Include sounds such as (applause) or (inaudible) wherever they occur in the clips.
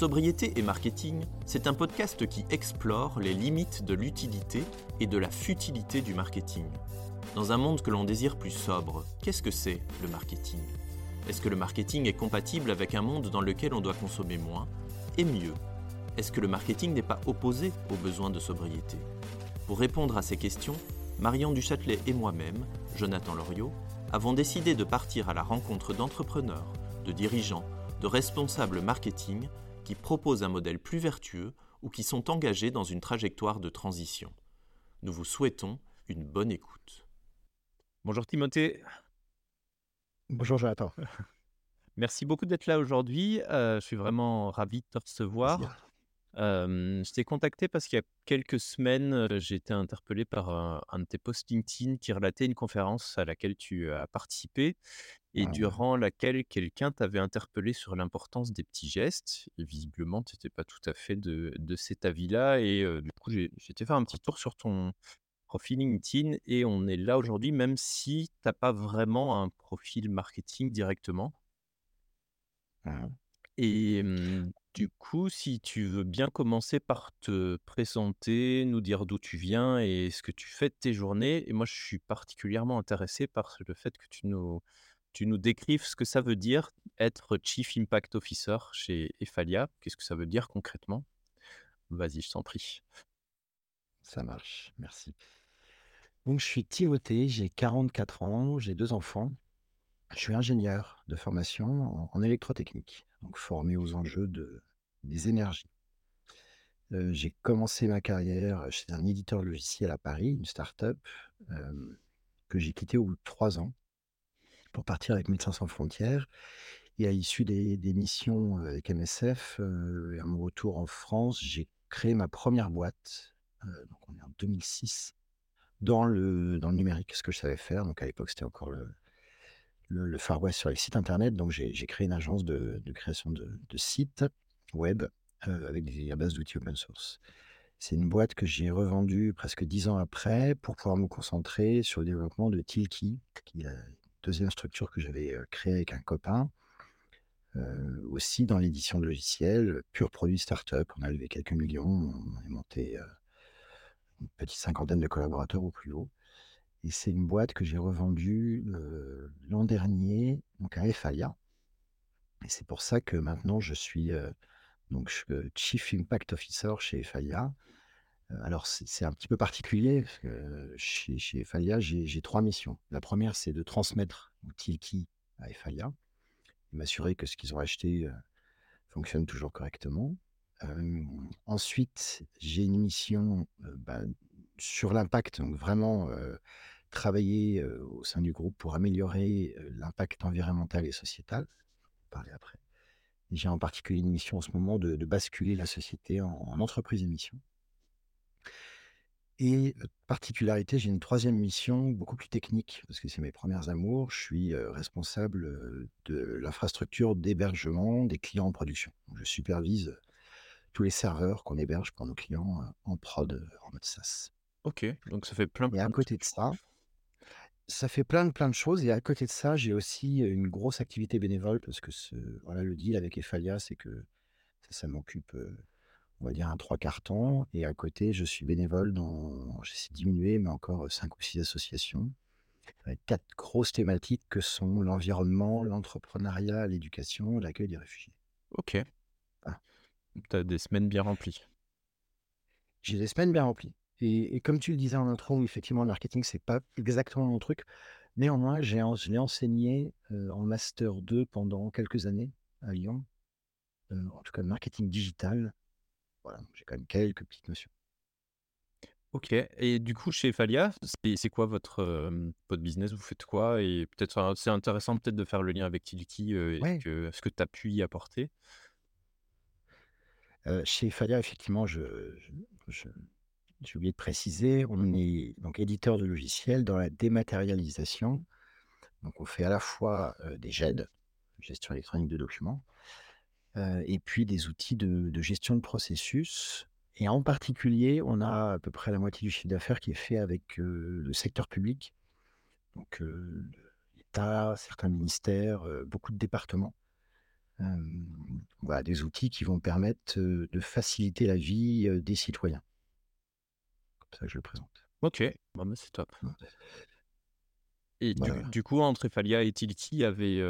Sobriété et marketing, c'est un podcast qui explore les limites de l'utilité et de la futilité du marketing. Dans un monde que l'on désire plus sobre, qu'est-ce que c'est le marketing? Est-ce que le marketing est compatible avec un monde dans lequel on doit consommer moins Et mieux, est-ce que le marketing n'est pas opposé aux besoins de sobriété? Pour répondre à ces questions, Marion Duchâtelet et moi-même, Jonathan Loriot, avons décidé de partir à la rencontre d'entrepreneurs, de dirigeants, de responsables marketing qui proposent un modèle plus vertueux ou qui sont engagés dans une trajectoire de transition. Nous vous souhaitons une bonne écoute. Bonjour Timothée. Bonjour Jonathan. (laughs) Merci beaucoup d'être là aujourd'hui. Euh, je suis vraiment ravi de te recevoir je t'ai contacté parce qu'il y a quelques semaines, j'ai été interpellé par un, de tes posts LinkedIn qui relatait une conférence à laquelle tu as participé et ah durant laquelle quelqu'un t'avait interpellé sur l'importance des petits gestes? Et visiblement, tu n'étais pas tout à fait de, cet avis-là. Et du coup, j'ai été faire un petit tour sur ton profil LinkedIn et on est là aujourd'hui, même si tu n'as pas vraiment un profil marketing directement. Ah et du coup, si tu veux bien commencer par te présenter, nous dire d'où tu viens et ce que tu fais de tes journées. Et moi, je suis particulièrement intéressé par le fait que tu nous, tu nous décrives ce que ça veut dire être Chief Impact Officer chez Efalia? Qu'est-ce que ça veut dire concrètement? Vas-y, je t'en prie. Ça marche, merci. Donc, je suis Timothée, j'ai 44 ans, j'ai deux enfants. Je suis ingénieur de formation en électrotechnique donc formé aux enjeux de, des énergies. j'ai commencé ma carrière chez un éditeur logiciel à Paris, une start-up, que j'ai quitté au bout de trois ans pour partir avec Médecins sans frontières. Et à l'issue des, missions avec MSF, et à mon retour en France, j'ai créé ma première boîte, donc on est en 2006, dans le, dans le numérique, ce que je savais faire. Donc à l'époque, c'était encore le, le, Far West sur les sites internet. Donc, j'ai créé une agence de, création de, sites web euh, avec des bases d'outils open source. C'est une boîte que j'ai revendue presque dix ans après pour pouvoir me concentrer sur le développement de Tilki, qui est deuxième structure que j'avais créée avec un copain. Aussi dans l'édition de logiciels, pur produit startup. On a levé quelques millions, on a monté une petite cinquantaine de collaborateurs au plus haut. Et c'est une boîte que j'ai revendue l'an dernier, donc à Efalia. Et c'est pour ça que maintenant je suis donc Chief Impact Officer chez Efalia. Alors c'est un petit peu particulier parce que chez, chez Efalia, j'ai trois missions. La première, c'est de transmettre Tilki à Efalia, m'assurer que ce qu'ils ont acheté fonctionne toujours correctement. ensuite, j'ai une mission bah, sur l'impact, donc vraiment travailler au sein du groupe pour améliorer l'impact environnemental et sociétal. parler après. J'ai en particulier une mission en ce moment de, basculer la société en, entreprise émission. Et particularité, j'ai une troisième mission beaucoup plus technique, parce que c'est mes premières amours. Je suis responsable de l'infrastructure d'hébergement des clients en production. je supervise tous les serveurs qu'on héberge pour nos clients en prod, en mode SaaS. Ok, donc ça fait plein, Et à côté de ça, ça fait plein de plein de choses et à côté de ça, j'ai aussi, une grosse activité bénévole parce que ce voilà, le deal avec Efalia, c'est que ça m'occupe, on va dire un trois quarts temps et à côté, je suis bénévole dans j'essaie de diminuer, mais encore, cinq ou six associations avec quatre grosses thématiques que sont l'environnement, l'entrepreneuriat, l'éducation, l'accueil des réfugiés. OK. Tu as des semaines bien remplies. J'ai des semaines bien remplies. Et, comme tu le disais en intro, effectivement, le marketing, c'est pas exactement mon truc. Néanmoins, j'ai je l'ai enseigné en Master 2 pendant quelques années à Lyon. en tout cas, le marketing digital. Voilà, j'ai quand même quelques petites notions. Ok. Et du coup, chez Falia, c'est quoi votre, votre business? Vous faites quoi? Et peut-être, c'est intéressant peut-être de faire le lien avec Tilki et ce que tu as pu y apporter. chez Falia, effectivement, je, j'ai oublié de préciser, on est donc éditeur de logiciels dans la dématérialisation. Donc on fait à la fois des GED, gestion électronique de documents, et puis des outils de, gestion de processus. Et en particulier, on a à peu près la moitié du chiffre d'affaires qui est fait avec le secteur public, donc l'État, certains ministères, beaucoup de départements. Voilà, des outils qui vont permettre, de faciliter la vie, des citoyens. Comme ça que je le présente. OK, bon, bah, c'est top. Et du Voilà. du coup, entre Efalia et Tilki, avait,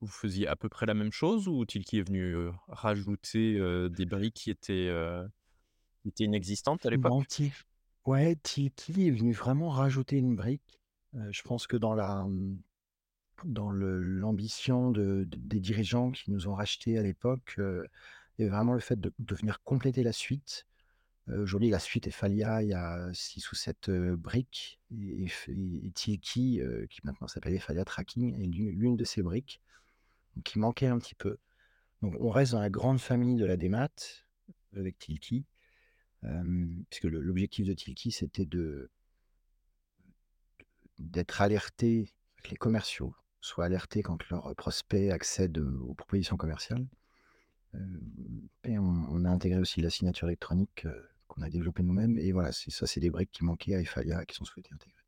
vous faisiez à peu près la même chose ou Tilki est venu, rajouter, des briques qui étaient, inexistantes à l'époque? Ouais, Tilki est venu vraiment rajouter une brique. Je pense que dans la, mmh, dans l'ambition de de des dirigeants qui nous ont rachetés à l'époque, il y avait vraiment le fait de de venir compléter la suite. Aujourd'hui, la suite Efalia, il y a 6 ou 7 heu, briques et et qui maintenant s'appelle Efalia Tracking est l'une de ces briques, qui manquait un petit peu. Donc on reste dans la grande famille de la démat avec Tilki, puisque l'objectif de Tilki, c'était d'être alertés, que les commerciaux soient alertés quand leurs prospects accèdent, aux propositions commerciales. Et on on a intégré aussi la signature électronique, heu, qu'on a développée nous-mêmes et voilà, c'est ça, c'est des briques qui manquaient à Efalia, qui sont souhaitées intégrer.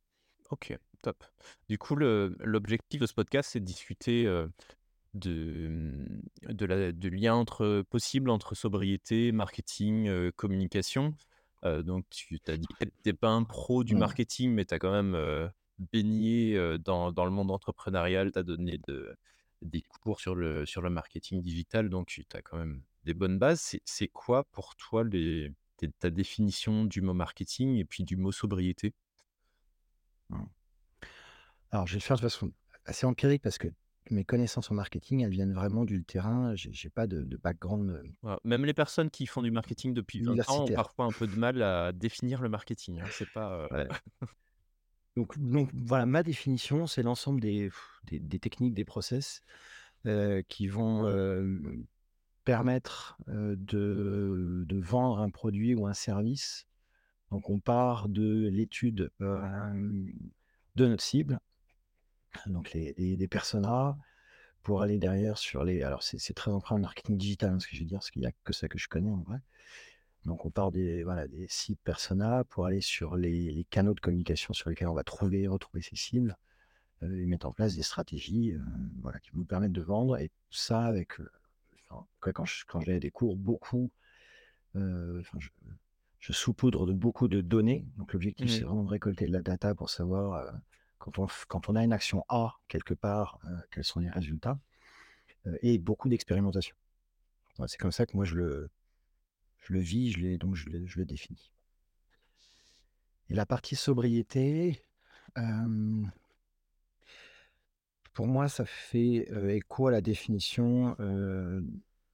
OK, top. Du coup, l'objectif de ce podcast, c'est de discuter, heu, de, mmh, de la du lien entre possible entre sobriété, marketing, communication. Donc tu tu as dit que tu étais pas un pro du marketing, mais tu as quand même, baigné, dans dans le monde entrepreneurial. Tu as donné de des cours sur le sur le marketing digital, donc tu as quand même des bonnes bases. C'est quoi pour toi les ta définition du mot marketing et puis du mot sobriété? Mmh. Alors, je vais le faire de façon assez empirique parce que mes connaissances en marketing, elles viennent vraiment du terrain. J'ai j'ai pas de de background, Voilà, même les personnes qui font du marketing depuis 20 ans ont parfois un peu de mal à définir le marketing, hein. C'est pas, Ouais. (laughs) Donc donc voilà, ma définition, c'est l'ensemble des des des techniques, des process, qui vont, permettre, de de vendre un produit ou un service. Donc on part de l'étude, de notre cible, donc les les les personas, pour aller derrière sur les alors c'est très empreint marketing digital, hein, ce que je vais dire, parce qu'il y a que ça que je connais en vrai. Donc on part des voilà, des cibles persona pour aller sur les les canaux de communication sur lesquels on va trouver retrouver ces cibles, heu, et mettre en place des stratégies, heu, voilà, qui vont nous permettre de vendre et tout ça avec, enfin, quoi, quand je quand des cours, beaucoup, enfin je je saupoudre de beaucoup de données. Donc l'objectif, c'est mmh vraiment de récolter de la data pour savoir, quand on quand on a une action A quelque part, quels sont les résultats, et beaucoup d'expérimentation. C'est comme ça que moi je le je le vis, je donc le définis. Et la partie sobriété, pour moi, ça fait, heu, écho à la définition, heu,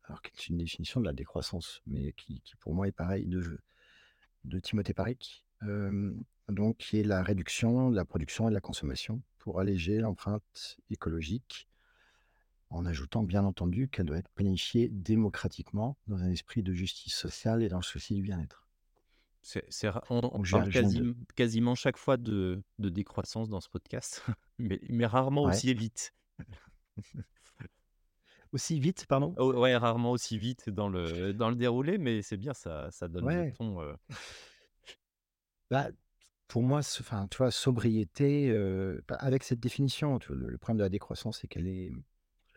alors qui est une définition de la décroissance, mais qui pour moi est pareil de de Timothée Paric, donc qui est la réduction de la production et de la consommation pour alléger l'empreinte écologique, en ajoutant bien entendu qu'elle doit être planifiée démocratiquement dans un esprit de justice sociale et dans le souci du bien-être. C'est on on parle de quasim quasiment chaque fois de de décroissance dans ce podcast, (laughs) mais mais rarement ouais. aussi vite. (laughs) Aussi vite, pardon? Oh ouais, rarement aussi vite dans le dans le déroulé, mais c'est bien, ça ça donne le Ouais, ton, heu bah, pour moi, enfin, tu vois, sobriété, heu, bah, avec cette définition, vois, le le problème de la décroissance, c'est qu'elle est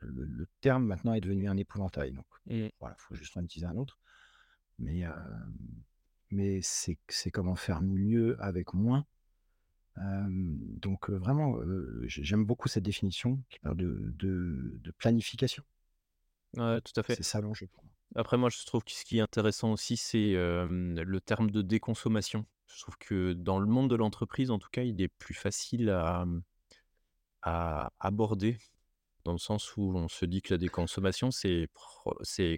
le le terme maintenant est devenu un épouvantail, donc mmh, voilà, il faut juste en utiliser un autre. Mais, hem, mais c'est c'est comment faire mieux avec moins. Hem, donc, heu, vraiment, j'aime beaucoup cette définition qui parle de de de planification. ouais, tout à fait. C'est ça l'enjeu pour moi. Après moi, je trouve que ce qui est intéressant aussi, c'est, le terme de déconsommation. Je trouve que dans le monde de l'entreprise, en tout cas, il est plus facile à, à aborder Dans le sens où on se dit que la déconsommation, c'est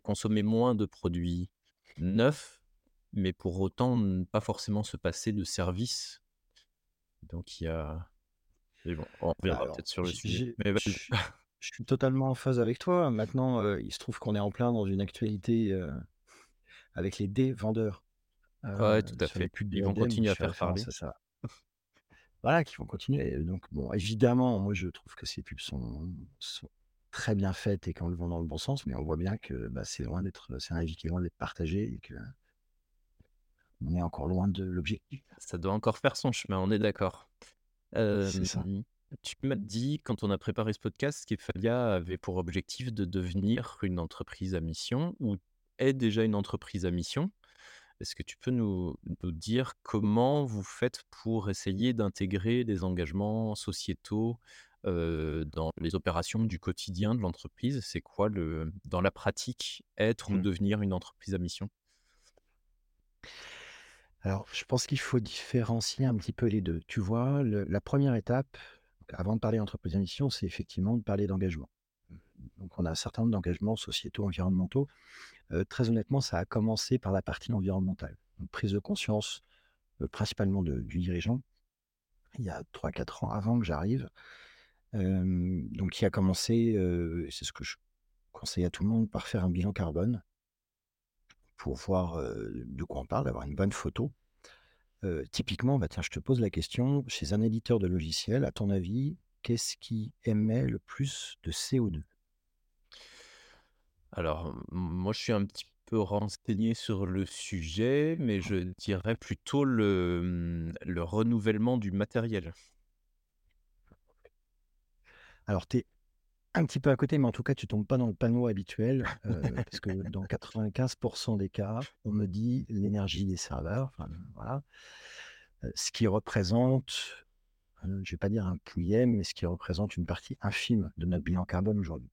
consommer moins de produits neufs, mais pour autant ne pas forcément se passer de services. Donc il y a mais bon, on Bah, reviendra peut-être sur le sujet. je suis je suis totalement en phase avec toi. Maintenant, heu, il se trouve qu'on est en plein dans une actualité, heu, avec les dévendeurs, Ouais, heu, tout à fait. Ils vont continuer à faire parler. ça. Voilà, qui vont continuer donc bon, évidemment, moi, je trouve que ces pubs sont sont très bien faites et qu'elles vont dans le bon sens, mais on voit bien que, bah, c'est loin d'être c'est un avis qui est loin d'être partagé et qu'on est encore loin de l'objectif. Ça doit encore faire son chemin, on est d'accord. C'est Hem, ça. Tu m'as dit, quand on a préparé ce podcast, qu'Ephalia avait pour objectif de devenir une entreprise à mission ou est déjà une entreprise à mission? Est-ce que tu peux nous nous dire comment vous faites pour essayer d'intégrer des engagements sociétaux, dans les opérations du quotidien de l'entreprise? C'est quoi le dans la pratique, être ou Mmh. devenir une entreprise à mission? Alors, je pense qu'il faut différencier un petit peu les 2. Tu vois, le la première étape, avant de parler entreprise à mission, c'est effectivement de parler d'engagement. Donc on a un certain nombre d'engagements sociétaux, environnementaux. Très honnêtement, ça a commencé par la partie environnementale. Prise de conscience, principalement du dirigeant, il y a trois quatre ans avant que j'arrive. Donc qui a commencé, c'est ce que je conseille à tout le monde, par faire un bilan carbone pour voir, de quoi on parle, avoir une bonne photo. Typiquement, bah, tiens, je te pose la question, chez un éditeur de logiciels, à ton avis, qu'est-ce qui émet le plus de CO2? Alors, moi, je suis un petit peu renseigné sur le sujet, mais je dirais plutôt le, mmh, le renouvellement du matériel. Alors, tu es un petit peu à côté, mais en tout cas, tu tombes pas dans le panneau habituel, heu, parce que dans 95% des cas, on me dit l'énergie des serveurs, enfin, voilà, heu, ce qui représente, heu, je vais pas dire un pouillème, mais ce qui représente une partie infime de notre bilan carbone aujourd'hui.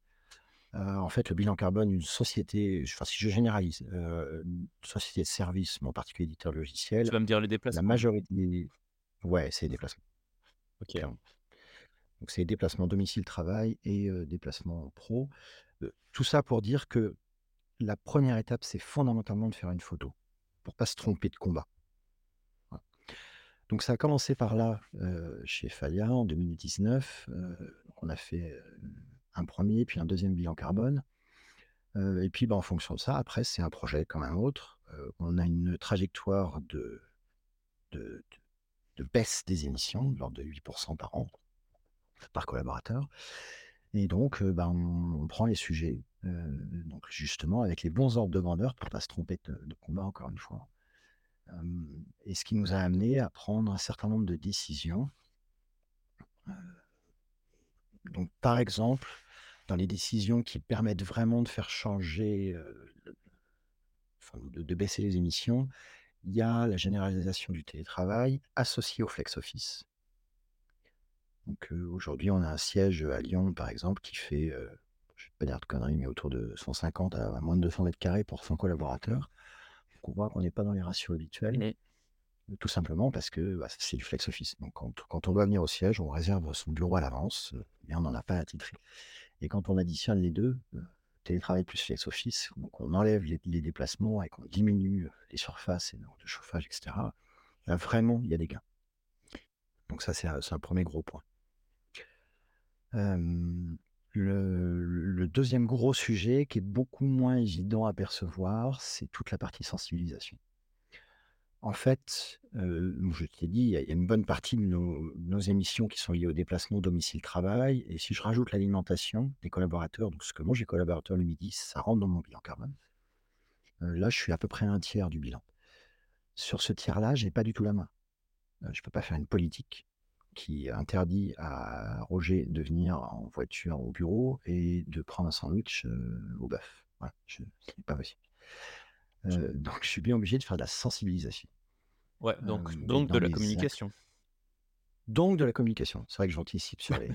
Heu, en fait, le bilan carbone d'une société, enfin, si je généralise, heu, une société de services, mais en particulier éditeur de Tu vas me dire les la déplacements? majorité des ouais, c'est les déplacements, OK. clairement. Donc c'est déplacement domicile-travail et heu, déplacement pro. Tout ça pour dire que la première étape, c'est fondamentalement de faire une photo, pour pas se tromper de combat. Voilà. Donc ça a commencé par là, chez Faya en 2019. Heu, on a fait, un 1er puis un deuxième bilan carbone. Heu et puis, bah, en fonction de ça, après, c'est un projet comme un autre. Heu, on a une trajectoire de baisse des émissions de l'ordre de 8% par an, par collaborateur et donc, heu, ben, on prend les sujets, donc justement avec les bons ordres de grandeur pour pas se tromper de combat encore une fois. Et ce qui nous a amené à prendre un certain nombre de décisions. Donc par exemple, dans les décisions qui permettent vraiment de faire changer, de baisser les émissions, il y a la généralisation du télétravail associé au flex office. Aujourd'hui, on a un siège, à Lyon, par exemple, qui fait, je vais pas dire de conneries, mais autour de 150 à à moins de 200 carrés pour 100 collaborateurs. On voit qu'on n'est pas dans les ratios habituels, tout simplement parce que, bah, c'est du flex office. Donc quand on doit venir au siège, on réserve son bureau à l'avance, heu, et on n'en a pas à attitré. Et quand on additionne les 2, heu, télétravail plus flex office, donc on enlève les déplacements et qu'on diminue, heu, les surfaces et donc le chauffage et cetera, là vraiment, il y a des gains. Donc ça, c'est un 1er gros point. Le 2e gros sujet qui est beaucoup moins évident à percevoir, c'est toute la partie sensibilisation. En fait, donc je t'ai dit, il y a une bonne partie de nos émissions qui sont liées au déplacement domicile-travail et si je rajoute l'alimentation des collaborateurs, donc ce que mangent les collaborateurs le midi, ça rentre dans mon bilan carbone. Heu, là, je suis à peu près un tiers du bilan. Sur ce tiers-là, j'ai pas du tout la main. Heu, je peux pas faire une politique qui interdit à Roger de venir en voiture au bureau et de prendre un sandwich, heu, au bœuf. Voilà, je c'est pas possible. Heu, donc je suis bien obligé de faire de la sensibilisation. Ouais, donc Hem et donc de la communication. donc de la communication. C'est vrai que j'anticipe sur les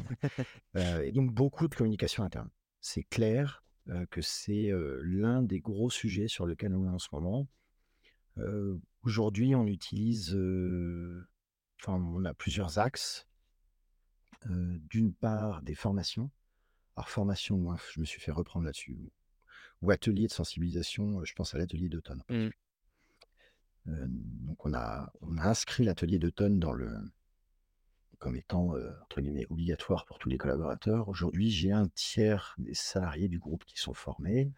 heu (laughs) et donc beaucoup de communication interne. C'est clair, que c'est, l'un des gros sujets sur lequel on est en ce moment. Aujourd'hui, on utilise, enfin, on a plusieurs axes. D'une part, des formations. Alors formation, moi, je me suis fait reprendre là-dessus ou ou atelier de sensibilisation, je pense à l'atelier d'automne Mmh. Hem, donc on a on a inscrit l'atelier d'automne dans le comme étant, heu, entre guillemets «obligatoire» pour tous les collaborateurs. Aujourd'hui, j'ai un tiers des salariés du groupe qui sont formés.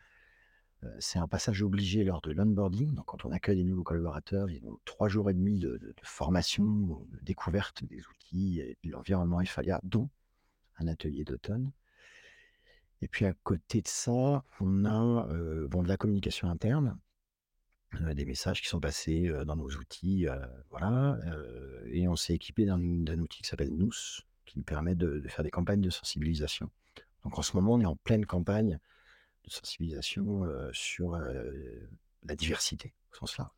Heu, c'est un passage obligé lors de l'onboarding. Donc quand on accueille des nouveaux collaborateurs, ils ont 3 jours et demi de de de formation, de découverte des outils et de l'environnement Hfalia, dont un atelier d'automne. Et puis à côté de ça, on a, bon de la communication interne, des messages qui sont passés, dans nos outils, voilà, et on s'est équipé d'un outil qui s'appelle Nous. qui nous permet de de faire des campagnes de sensibilisation. Donc en ce moment, on est en pleine campagne de sensibilisation, sur, la diversité au sens large.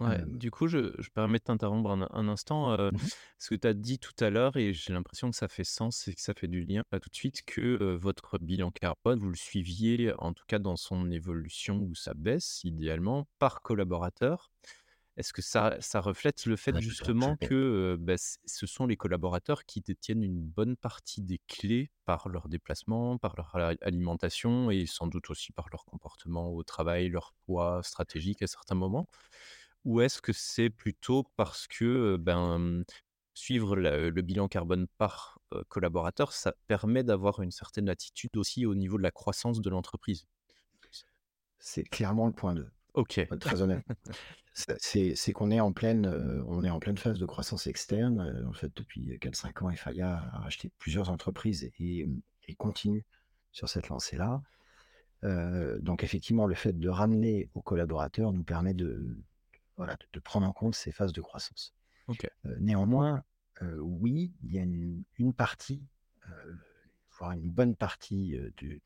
Ouais, du coup, je je permets de t'interrompre un un instant, Mmh mh. ce que tu as dit tout à l'heure et j'ai l'impression que ça fait sens et que ça fait du lien là tout de suite que, votre bilan carbone, vous le suiviez en tout cas dans son évolution ou sa baisse idéalement par collaborateur. Est-ce que ça ça reflète le fait Ouais, justement que, bah, ce sont les collaborateurs qui détiennent une bonne partie des clés par leurs déplacements, par leur alimentation et sans doute aussi par leur comportement au travail, leur poids stratégique à certains moments? Ou est-ce que c'est plutôt parce que, ben, mmh, suivre le le bilan carbone par, collaborateur, ça permet d'avoir une certaine attitude aussi au niveau de la croissance de l'entreprise? C'est clairement le point 2, OK. très honnête. C'est qu'on est en pleine, on est en pleine phase de croissance externe, en fait depuis, quatre cinq ans, Efalia a racheté plusieurs entreprises et mmh et continue sur cette lancée-là. Donc effectivement, le fait de ramener aux collaborateurs nous permet de voilà, de de prendre en compte ces phases de croissance. Néanmoins, oui, il y a une une partie, voire une bonne partie, de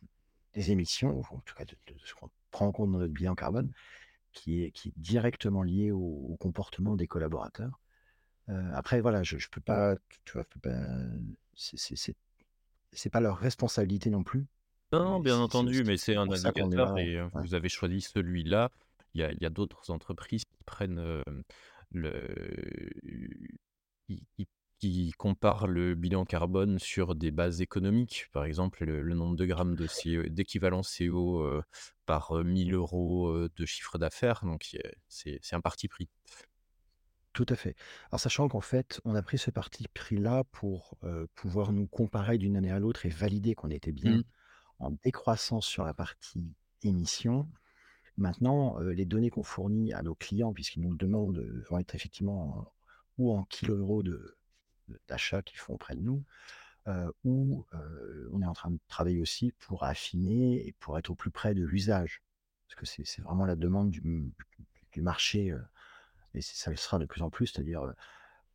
des émissions, en tout cas de de ce qu'on prend en compte dans notre bilan carbone, qui est qui est directement lié au au comportement des collaborateurs. Après voilà, je je peux pas, tu vois, peux pas c'est pas leur responsabilité non plus, Non, bien entendu, mais c'est un indicateur et ouais. vous avez choisi celui-là. Il y a d'autres entreprises qui prennent, hem, le qui comparent le bilan carbone sur des bases économiques. Par exemple, le le nombre de grammes de CO d'équivalent CO, heu, par, heu, 1 000 €, heu, de chiffre d'affaires, donc c'est un parti pris. Tout à fait. Alors sachant qu'en fait, on a pris ce parti pris-là pour, pouvoir nous comparer d'une année à l'autre et valider qu'on était bien Mmh. en décroissance sur la partie émissions. Maintenant, les données qu'on fournit à nos clients, puisqu'ils nous le demandent, vont être effectivement en ou en de de d'achat qu'ils font auprès de nous, ou, on est en train de travailler aussi pour affiner et pour être au plus près de l'usage. Parce que c'est vraiment la demande du marché, et ça le sera de plus en plus, c'est-à-dire,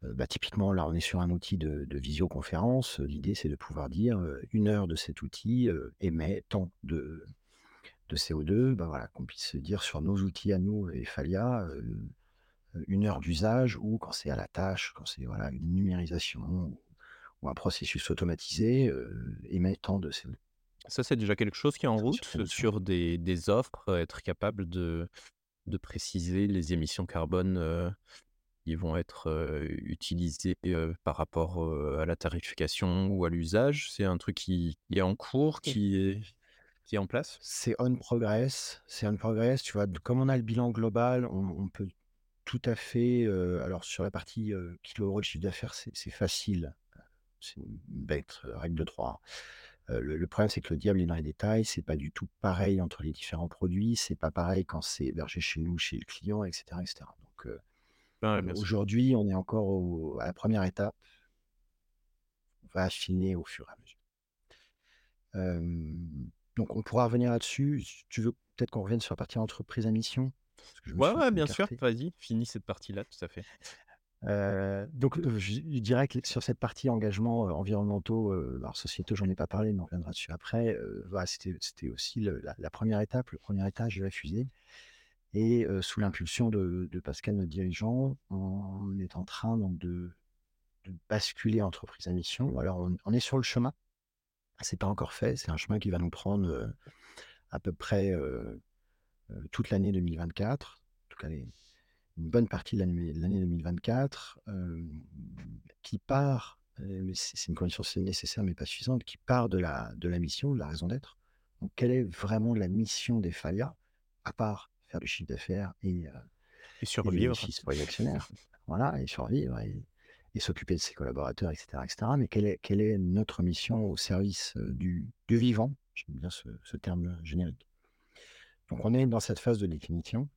bah, typiquement, là, on est sur un outil de visioconférence. L'idée, c'est de pouvoir dire, 1 heure de cet outil, émet tant de de CO2. Bah, voilà, qu'on puisse se dire sur nos outils à nous, Efalia, heu heu, 1 heure d'usage ou quand c'est à la tâche, quand c'est, voilà, une numérisation ou ou un processus automatisé, heu, émet tant de CO2. Ça, c'est déjà quelque chose qui est en route, sur des des offres, heu, être capable de de préciser les émissions carbone, heu, qui vont être, heu, utilisées, par rapport, à la tarification ou à l'usage? C'est un truc qui qui est en cours, qui est qui est en place? C'est on progress, c'est on progress, tu vois? Comme on a le bilan global, on on peut tout à fait, heu, alors sur la partie, heu, kiloeuros de chiffre d'affaires, c'est facile, c'est une bête, heu, règle de 3. Heu, le le problème, c'est que le diable est dans les détails. C'est pas du tout pareil entre les différents produits. C'est pas pareil quand c'est hébergé chez nous, chez le client et cetera et cetera. Donc, sûr. aujourd'hui, on est encore au à la 1re étape. On va affiner au fur et à mesure. Donc on pourra revenir là-dessus. Si tu veux peut-être qu'on revienne sur la partie entreprise à mission? Ouais, bien sûr, vas-y, finis cette partie-là, tout à fait. Heu, donc heu, je je dirais que sur cette partie engagements, heu, environnementaux, heu, alors sociétaux, j'en ai pas parlé, mais on reviendra dessus après. Voilà, c'était aussi le la la 1re étape, le 1er étage de la fusée et sous l'impulsion de de Pascal, notre dirigeant, on est en train donc de de basculer entreprise à mission. Alors on on est sur le chemin. C'est pas encore fait, c'est un chemin qui va nous prendre, à peu près, toute l'année 2024. En tout cas les une bonne partie de l'année l'année 2024, hem, qui part, c'est une condition nécessaire mais pas suffisante, qui part de la de la mission, de la raison d'être. Donc quelle est vraiment la mission d'Efalia? À part faire du chiffre d'affaires et heu Et et des survivre. pour les actionnaires? (laughs) Voilà et survivre et et s'occuper de ses collaborateurs et cetera et cetera. Mais quelle est quelle est notre mission au service, du du vivant? J'aime bien ce terme, générique. Donc on est dans cette phase de définition,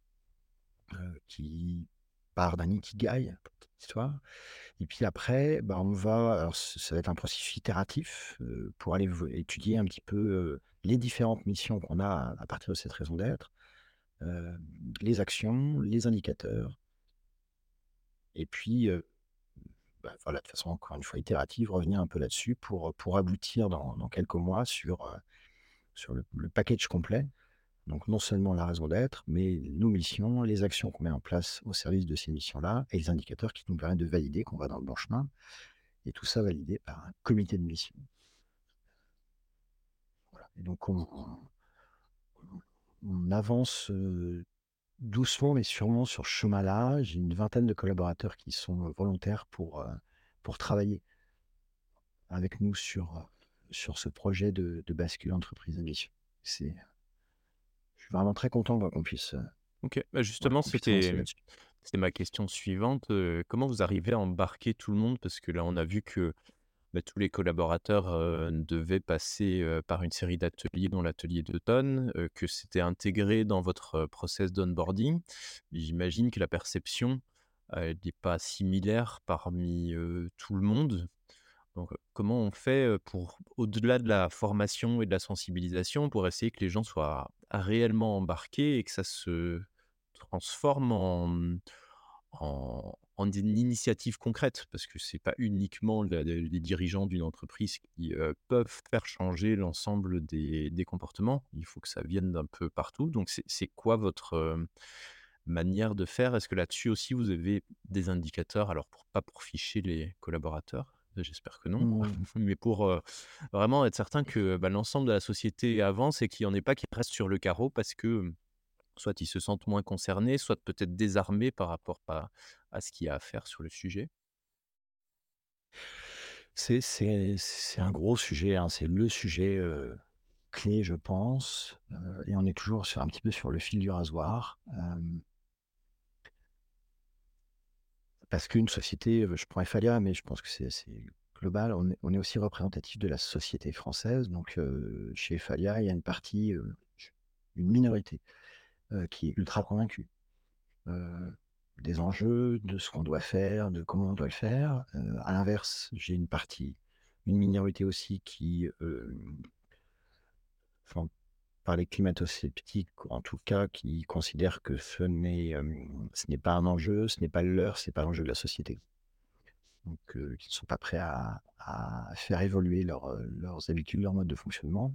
qui part d'un ikigai, histoire et puis après, bah, on va alors ça va être un processus itératif, pour aller étudier un petit peu, les différentes missions qu'on a à partir de cette raison d'être, hem, les actions, les indicateurs et puis, bah, voilà, de façon encore une fois itérative, revenir un peu là-dessus pour, pour aboutir dans quelques mois sur, heu, sur le package complet. Donc non seulement la raison d'être, mais nos missions, les actions qu'on met en place au service de ces missions-là et les indicateurs qui nous permettent de valider qu'on va dans le bon chemin et tout ça validé par un comité de mission. Voilà et donc on avance, heu, doucement mais sûrement sur ce chemin-là. J'ai une vingtaine de collaborateurs qui sont, volontaires pour, heu, pour travailler avec nous sur, heu, sur ce projet de de bascule entreprise à mission. C'est je suis vraiment très content, qu'on puisse, OK. Bah, justement, c'était c'était ma question suivante, comment vous arrivez à embarquer tout le monde? Parce que là, on a vu que, bah, tous les collaborateurs, devaient passer, par une série d'ateliers, dont l'atelier d'automne, que c'était intégré dans votre, process d'onboarding. J'imagine que la perception, n'est pas similaire parmi, tout le monde. Donc, comment on fait, pour au-delà de la formation et de la sensibilisation, pour essayer que les gens soient réellement embarqués et que ça se transforme en, mmh, en en une initiative concrète? Parce que c'est pas uniquement la les dirigeants d'une entreprise qui, heu, peuvent faire changer l'ensemble des des comportements. Il faut que ça vienne d'un peu partout. Donc c'est quoi votre, hem, manière de faire? Est-ce que là-dessus aussi vous avez des indicateurs? Alors pour pas pour ficher les collaborateurs, j'espère que non, (laughs) Mmh. mais pour, heu, vraiment être certain que, bah, l'ensemble de la société avance et qu'il y en ait pas qui restent sur le carreau parce que, soit ils se sentent moins concernés, soit peut-être désarmés par rapport à ce qu'il y a à faire sur le sujet? C'est un gros sujet, hein, c'est le sujet, clé, je pense, et on est toujours un petit peu sur le fil du rasoir, parce qu'une société, je prends Efalia, mais je pense que c'est global. On est aussi représentatif de la société française, donc chez Efalia, il y a une partie, une minorité, qui est ultra convaincue, heu, des enjeux, de ce qu'on doit faire, de comment on doit le faire. Heu, à l'inverse, j'ai une partie, une minorité aussi qui, enfin par les climato-sceptiques, en tout cas, qui considèrent que ce n'est, ce n'est pas un enjeu, ce n'est pas le leur, c'est pas l'enjeu de la société. Donc, qui ne sont pas prêts à faire évoluer leurs, habitudes, leur mode de fonctionnement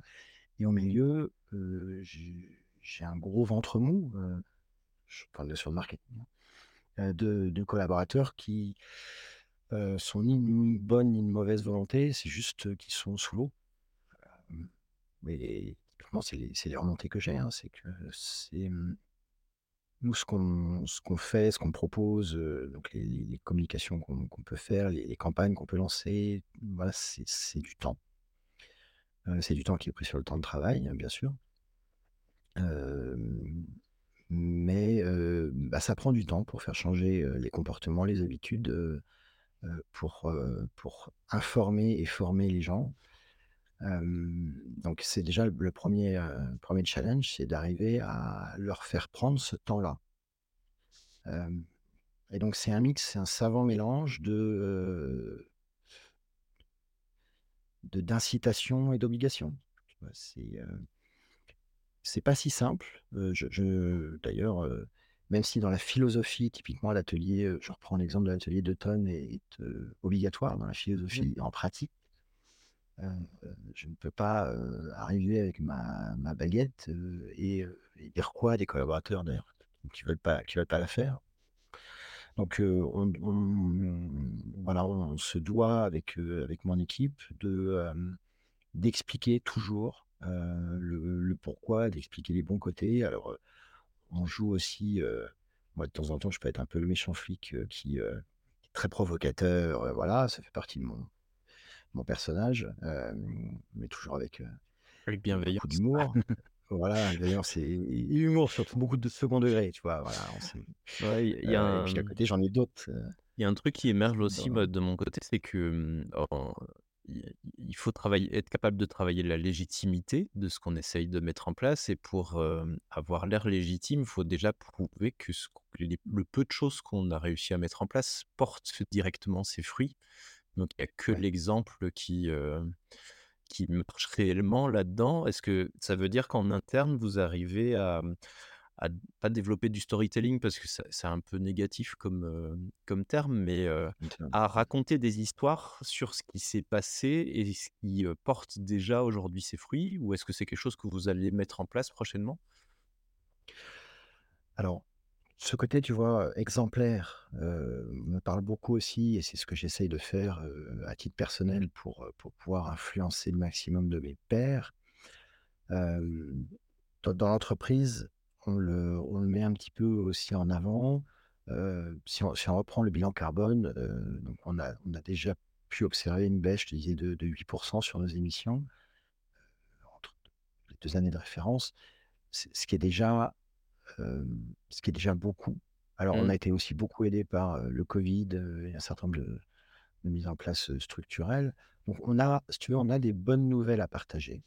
et au milieu, j'ai j'ai un gros ventre mou, heu, je parle bien sûr de marketing, hein, heu, de de collaborateurs qui, heu, sont ni une bonne ni une mauvaise volonté, c'est juste, qu'ils sont sous l'eau. Mais typiquement, c'est les les remontées que j'ai, hein, c'est que c'est, mmh Nous, ce qu'on fait, ce qu'on propose, donc les communications qu'on peut faire, les campagnes qu'on peut lancer, c'est du temps. C'est du temps qui est pris sur le temps de travail, hein, bien sûr. Mais bah, ça prend du temps pour faire changer, les comportements, les habitudes, pour, pour informer et former les gens. Donc c'est déjà le 1er, heu, challenge, c'est d'arriver à leur faire prendre ce temps-là. Et donc c'est un mix, c'est un savant mélange de, d'incitation et d'obligation. C'est, c'est pas si simple. Je je d'ailleurs, même si dans la philosophie, typiquement l'atelier, je reprends l'exemple de l'atelier d'automne est est, obligatoire dans la Mmh. philosophie, en pratique, je ne peux pas, arriver avec ma ma baguette, et dire quoi à des collaborateurs d'ailleurs qui veulent pas qui veulent pas la faire. Donc, on on voilà, on se doit avec, avec mon équipe de, d'expliquer toujours, heu, le le pourquoi, d'expliquer les bons côtés. Alors, heu, on joue aussi, heu, moi de temps en temps, je peux être un peu le méchant flic, qui, est très provocateur, voilà, ça fait partie de mon mon personnage, mais toujours avec, Avec avec beaucoup bienveillance. d'humour. (laughs) Voilà, d'ailleurs, c'est humour surtout, beaucoup de second degré, tu vois? Voilà, Ouais, il y a heu et un, puis à côté, j'en ai d'autres, Il y a un truc qui émerge aussi, de mon côté, c'est que, en il faut travailler être capable de travailler la légitimité de ce qu'on essaye de mettre en place et pour, hem, avoir l'air légitime, il faut déjà prouver que ce q que les le peu de choses qu'on a réussi à mettre en place portent directement ses fruits. Donc il y a que ouais. l'exemple qui, heu, qui marche réellement là-dedans. Est-ce que ça veut dire qu'en interne, vous arrivez à, à pas développer du storytelling parce que c'est un peu négatif comme, heu, comme terme, mais, heu, à raconter des histoires sur ce qui s'est passé et ce qui, heu, porte déjà aujourd'hui ses fruits? Ou est-ce que c'est quelque chose que vous allez mettre en place prochainement? Alors, ce côté, tu vois, exemplaire, me parle beaucoup aussi et c'est ce que j'essaye de faire, à titre personnel pour, pour pouvoir influencer le maximum de mes pairs. Dans l'entreprise, on le on le met un petit peu aussi en avant. Si on si on reprend le bilan carbone, donc on a on a déjà pu observer une baisse, je te disais, de de 8 sur nos émissions, entre les 2 années de référence. Ce qui est déjà, ce qui est déjà beaucoup. Alors on Mmh. a été aussi beaucoup aidé par, le covid, et un certain nombre de de mises en place, structurelles. Donc on a, si tu veux, on a des bonnes nouvelles à partager.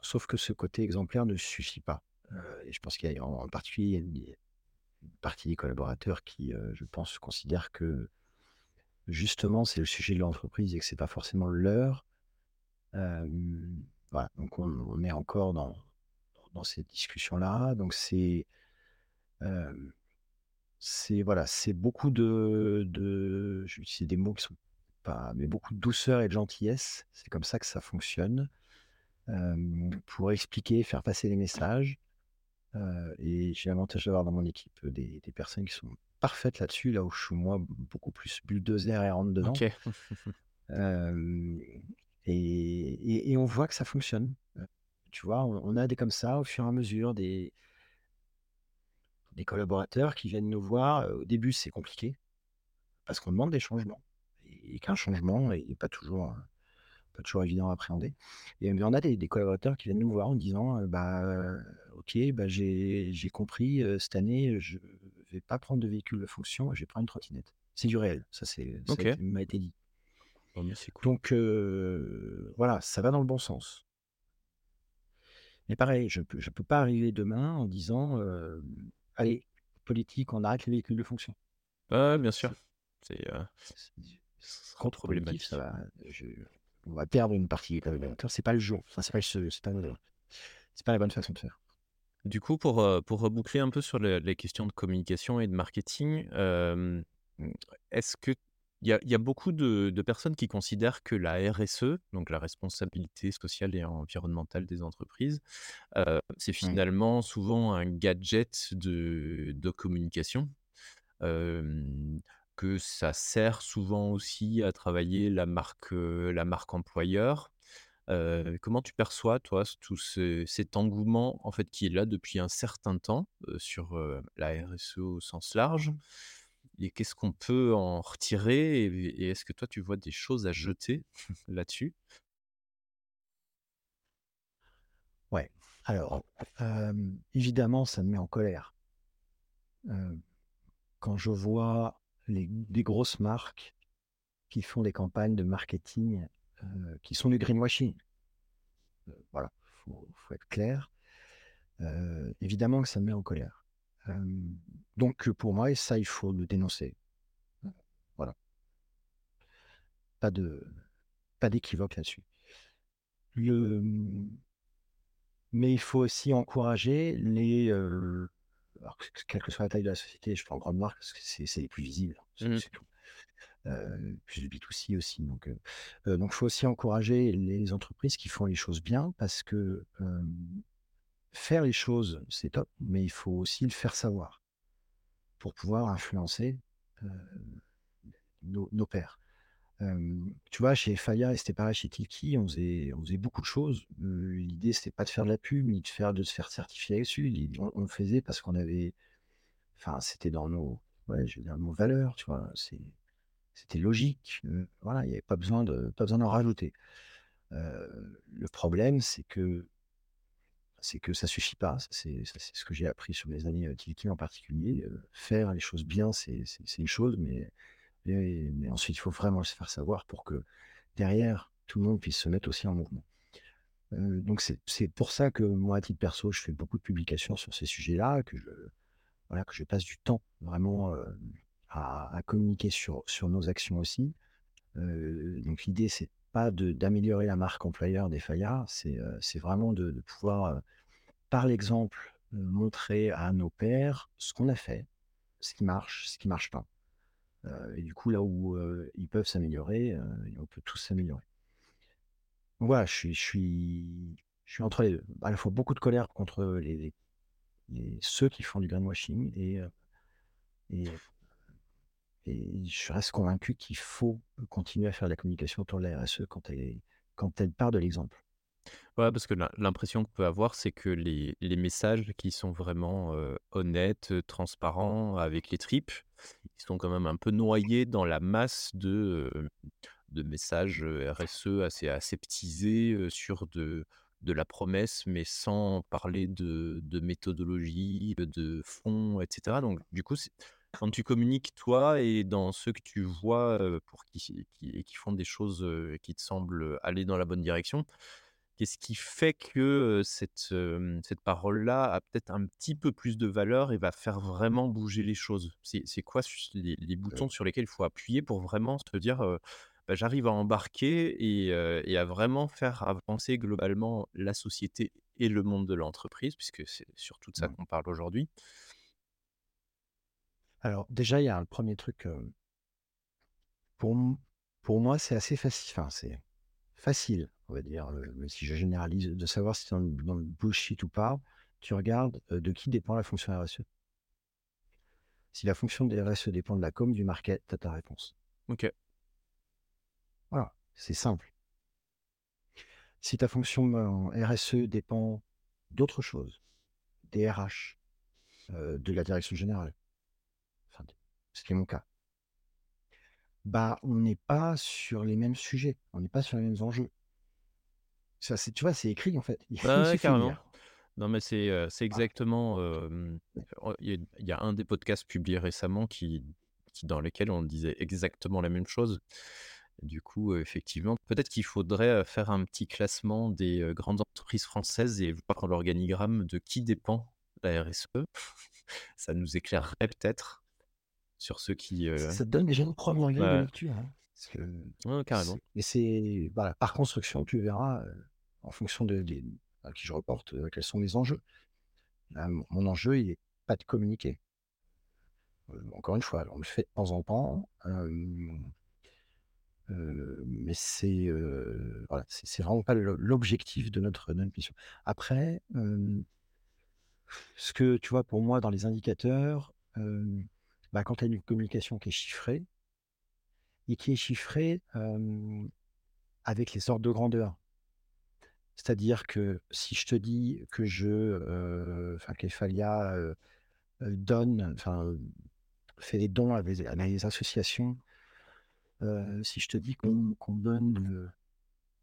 Sauf que ce côté exemplaire ne suffit pas. Et je pense qu'il y a en particulier, une partie des collaborateurs qui, heu, je pense, considèrent que justement, c'est le sujet de l'entreprise et que c'est pas forcément le leur. Hem, voilà, donc on est encore dans dans ces discussions-là. Donc c'est, c'est voilà, c'est beaucoup de de utiliser des mots qui sont pas mais beaucoup de douceur et de gentillesse. C'est comme ça que ça fonctionne, pour expliquer, faire passer les messages. Et j'ai l'avantage d'avoir dans mon équipe, des des personnes qui sont parfaites là-dessus, là où je suis moi beaucoup plus bulldozer et rentre dedans. OK. Et et et on voit que ça fonctionne. Tu vois? On on a des comme ça au fur et à mesure, des des collaborateurs qui viennent nous voir. Au début, c'est compliqué parce qu'on demande des changements et qu'un changement est pas toujours, heu, pas toujours évident à appréhender et on a des des collaborateurs qui viennent nous voir en disant, «Bah, OK, bah, j'ai compris, cette année, je vais pas prendre de véhicule de fonction, je vais prendre une trottinette». C'est du réel, ça c'est ça m'a été dit. Cool. Donc voilà, ça va dans le bon sens. Mais pareil, je peux je peux pas arriver demain en disant, «Allez, politique, on arrête les véhicules de fonction». Ouais, bien sûr. C'est ce sera contre-productif, ça problématique. va je on va perdre une partie. C'est pas le jour, enfin, c'est pas pas pas la bonne façon de faire. Du coup, pour, heu, pour reboucler un peu sur le les questions de communication et de marketing, mmh, est-ce y a il y a beaucoup de de personnes qui considèrent que la RSE, donc la responsabilité sociale et environnementale des entreprises, heu, c'est finalement souvent un gadget de de communication? Que ça sert souvent aussi à travailler la marque, la marque employeur. Comment tu perçois toi tout ce cet engouement en fait qui est là depuis un certain temps, sur, la RSE au sens large? Et qu'est-ce qu'on peut en retirer? Et est-ce que toi tu vois des choses à jeter (laughs) là-dessus? Ouais. Alors, évidemment, ça me met en colère. Quand je vois les des grosses marques qui font des campagnes de marketing, heu, qui sont du greenwashing. Heu, voilà, faut faut être clair. Heu, évidemment que ça me met en colère. Donc pour moi ça, il faut le dénoncer. Voilà, pas d'équivoque là-dessus. Mais il faut aussi encourager les, alors que quelle que soit la taille de la société, je prends grande marque parce que c'est les plus visibles, Mmh c'est tout. Heu, puis le B2C aussi donc il faut aussi encourager les entreprises qui font les choses bien parce que, faire les choses, c'est top, mais il faut aussi le faire savoir pour pouvoir influencer, nos nos pairs. Tu vois, chez Faya et c'était pareil chez Tilky, on faisait beaucoup de choses. L'idée, c'était pas de faire de la pub, ni de faire de se faire certifier là-dessus. L'i on le faisait parce qu'on avait enfin, c'était dans nos ouais, je veux nos valeurs, tu vois? C'était logique, voilà, il y avait pas besoin de pas besoin d'en rajouter. Le problème, c'est que c'est que ça suffit pas. C'est ce que j'ai appris sur les années, heu, Tilky en particulier. Faire les choses bien, c'est c'est c'est une chose, mais mais ensuite, il faut vraiment se faire savoir pour que derrière, tout le monde puisse se mettre aussi en mouvement. Heu, donc c'est pour ça que moi, à titre perso, je fais beaucoup de publications sur ces sujets-là, que je voilà, que je passe du temps vraiment, heu, à communiquer sur sur nos actions aussi. Heu, donc l'idée, c'est pas d'améliorer la marque employeur des c'est, heu, c'est vraiment de pouvoir, par l'exemple, montrer à nos pairs ce qu'on a fait, ce qui marche, ce qui marche pas. Heu et du coup, là où, heu, ils peuvent s'améliorer, heu, on peut tous s'améliorer. Voilà, je suis entre les 2. À la fois beaucoup de colère contre ceux qui font du greenwashing et je reste convaincu qu'il faut continuer à faire de la communication autour de la RSE quand elle part de l'exemple. Ouais, parce que l'im l'impression qu'on peut avoir, c'est que les les messages qui sont vraiment, honnêtes, transparents, avec les tripes, ils sont quand même un peu noyés dans la masse de, de messages, RSE assez aseptisés, sur de de la promesse, mais sans parler de de méthodologie, de fond, et cetera. Donc du coup, quand tu communiques toi et dans ceux que tu vois, pour qui qui qui font des choses, qui te semblent, aller dans la bonne direction, Qu'est-ce qui fait que, cette, cette parole-là a peut-être un petit peu plus de valeur et va faire vraiment bouger les choses? C'est quoi les boutons sur lesquels il faut appuyer pour vraiment se dire, «Bah, j'arrive à embarquer et à vraiment faire avancer globalement la société et le monde de l'entreprise», puisque c'est surtout de ça mmh. qu'on parle aujourd'hui? Alors déjà, il y a un premier truc, pour pour moi, c'est assez facile. enfin, c'est facile, on va dire, si je généralise, de savoir si tu es dans le dans le bullshit ou pas. Tu regardes, heu, de qui dépend la fonction RSE. Si la fonction RSE dépend de la com, du market, tu as ta réponse. OK. Voilà, c'est simple. Si ta fonction, en RSE dépend d'autre chose, des RH, heu, de la direction générale, enfin, ce qui est mon cas, bah, on n'est pas sur les mêmes sujets, on n'est pas sur les mêmes enjeux. Ça, c'est tu vois, c'est écrit en fait, (laughs) il ouais, carrément. lire. Non, mais c'est, heu, c'est Voilà. exactement, oh, il y a il y a un des podcasts publiés récemment qui qui dans lesquels on disait exactement la même chose. Du coup, heu, effectivement, peut-être qu'il faudrait, faire un petit classement des, grandes entreprises françaises et voir dans l'organigramme de qui dépend la RSE. (laughs) Ça nous éclairerait peut-être sur ceux qui, Ça ça te donne déjà une première grille de lecture, hein, parce que ouais, carrément. et c'est voilà, par construction, tu verras, en fonction de à qui je reporte, heu, quels sont mes enjeux. Mon enjeu, il est pas de communiquer. Heu, encore une fois, on le fait de temps en temps, mais c'est, heu, voilà, c'est vraiment pas l'objectif de notre de notre mission. Après, ce que tu vois, pour moi, dans les indicateurs, bah, quand tu as une communication qui est chiffrée et qui est chiffrée, avec les ordres de grandeur. C'est-à-dire que si je te dis que je, heu, enfin qu'Efalia, heu heu, donne, enfin, fait des dons à des à des associations, si je te dis qu'on qu'on donne,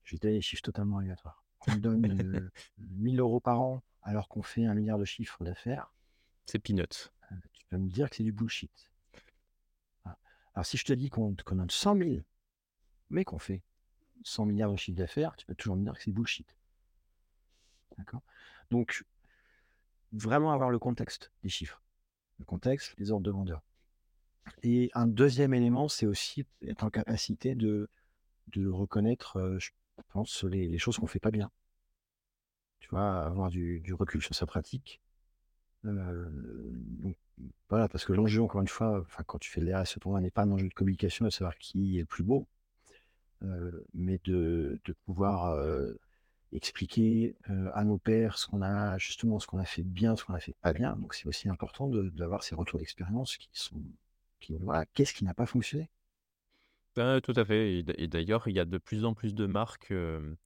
je vais te donner des chiffres totalement aléatoires, qu'on donne, heu, 1 000 € par an alors qu'on fait un milliard de chiffre d'affaires, C'est peanuts. tu peux me dire que c'est du bullshit. Voilà. Alors si je te dis qu'on qu'on donne 100 000 mais qu'on fait 100 milliards de chiffre d'affaires, tu peux toujours me dire que c'est bullshit. Donc vraiment avoir le contexte des chiffres. Le contexte, les ordres de grandeur. Et un deuxième élément, c'est aussi être en capacité de de reconnaître, heu, je pense, les choses qu'on fait pas bien. Tu vois? Avoir du recul sur sa pratique. Donc voilà, parce que l'enjeu, encore une fois, quand tu fais de l'RSE, pour moi, n'est pas un enjeu de communication, de savoir qui est le plus beau, heu, mais de de pouvoir, expliquer, heu, à nos pairs ce qu'on a justement, ce qu'on a fait bien, ce qu'on a fait pas bien. Donc c'est aussi important d'avoir ces retours d'expérience qui sont qui qu'est-ce qui n'a pas fonctionné? Ouais, tout à fait et d'ailleurs, il y a de plus en plus de marques, plu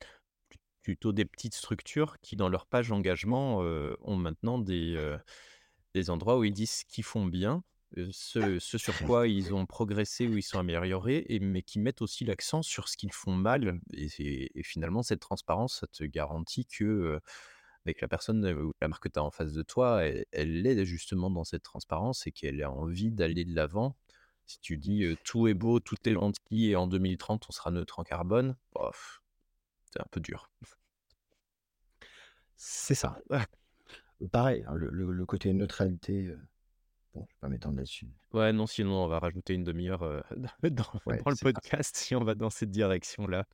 plutôt des petites structures qui, dans leur page engagement, heu, ont maintenant des, des endroits où ils disent ce qu'ils font bien, ce ce sur quoi ils ont progressé, où ils sont améliorés et mais qui mettent aussi l'accent sur ce qu'ils font mal et finalement cette transparence, ça te garantit que, que la personne, ou la marque que tu as en face de toi, elle elle est justement dans cette transparence et qu'elle a envie d'aller de l'avant si tu dis, «Tout est beau, tout est gentil et en 2030 on sera neutre en carbone», bof, c'est un peu dur. C'est ça. Pareil, hein, le le le côté neutralité, bon, je vais pas m'étendre là-dessus. Ouais, non, sinon on va rajouter une demi heure, heu, (laughs) dans dans Ouais, dans le ça. podcast si on va dans cette direction-là.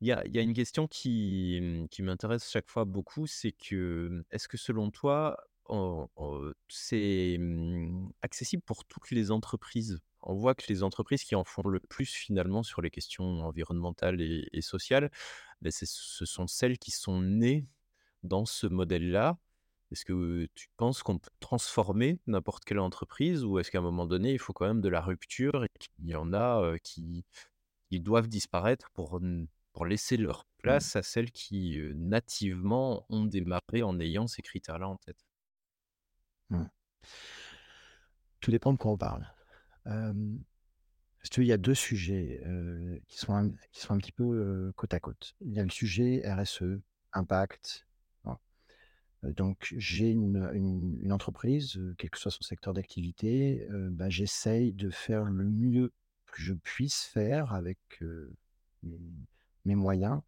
Il y a y a une question qui, mmh, qui m'intéresse chaque fois beaucoup, c'est que, mmh, est-ce que selon toi, c'est, mmh, accessible pour toutes les entreprises? On voit que les entreprises qui en font le plus finalement sur les questions environnementales et et sociales, c'est ce sont celles qui sont nées dans ce modèle-là. Est-ce que tu penses qu'on peut transformer n'importe quelle entreprise ou est-ce qu'à un moment donné, il faut quand même de la rupture et qu'il y en a, qui qui doivent disparaître pour pour laisser leur Mmh. place à celles qui, nativement ont démarré en ayant ces critères-là en tête? Mmh. Tout dépend de quoi on parle. Il y a 2 sujets, qui sont un qui sont un petit peu, côte à côte. Il y a le sujet RSE, impact, donc j'ai une, entreprise, quel que soit son secteur d'activité, bah, j'essaye de faire le mieux que je puisse faire avec, mes moyens,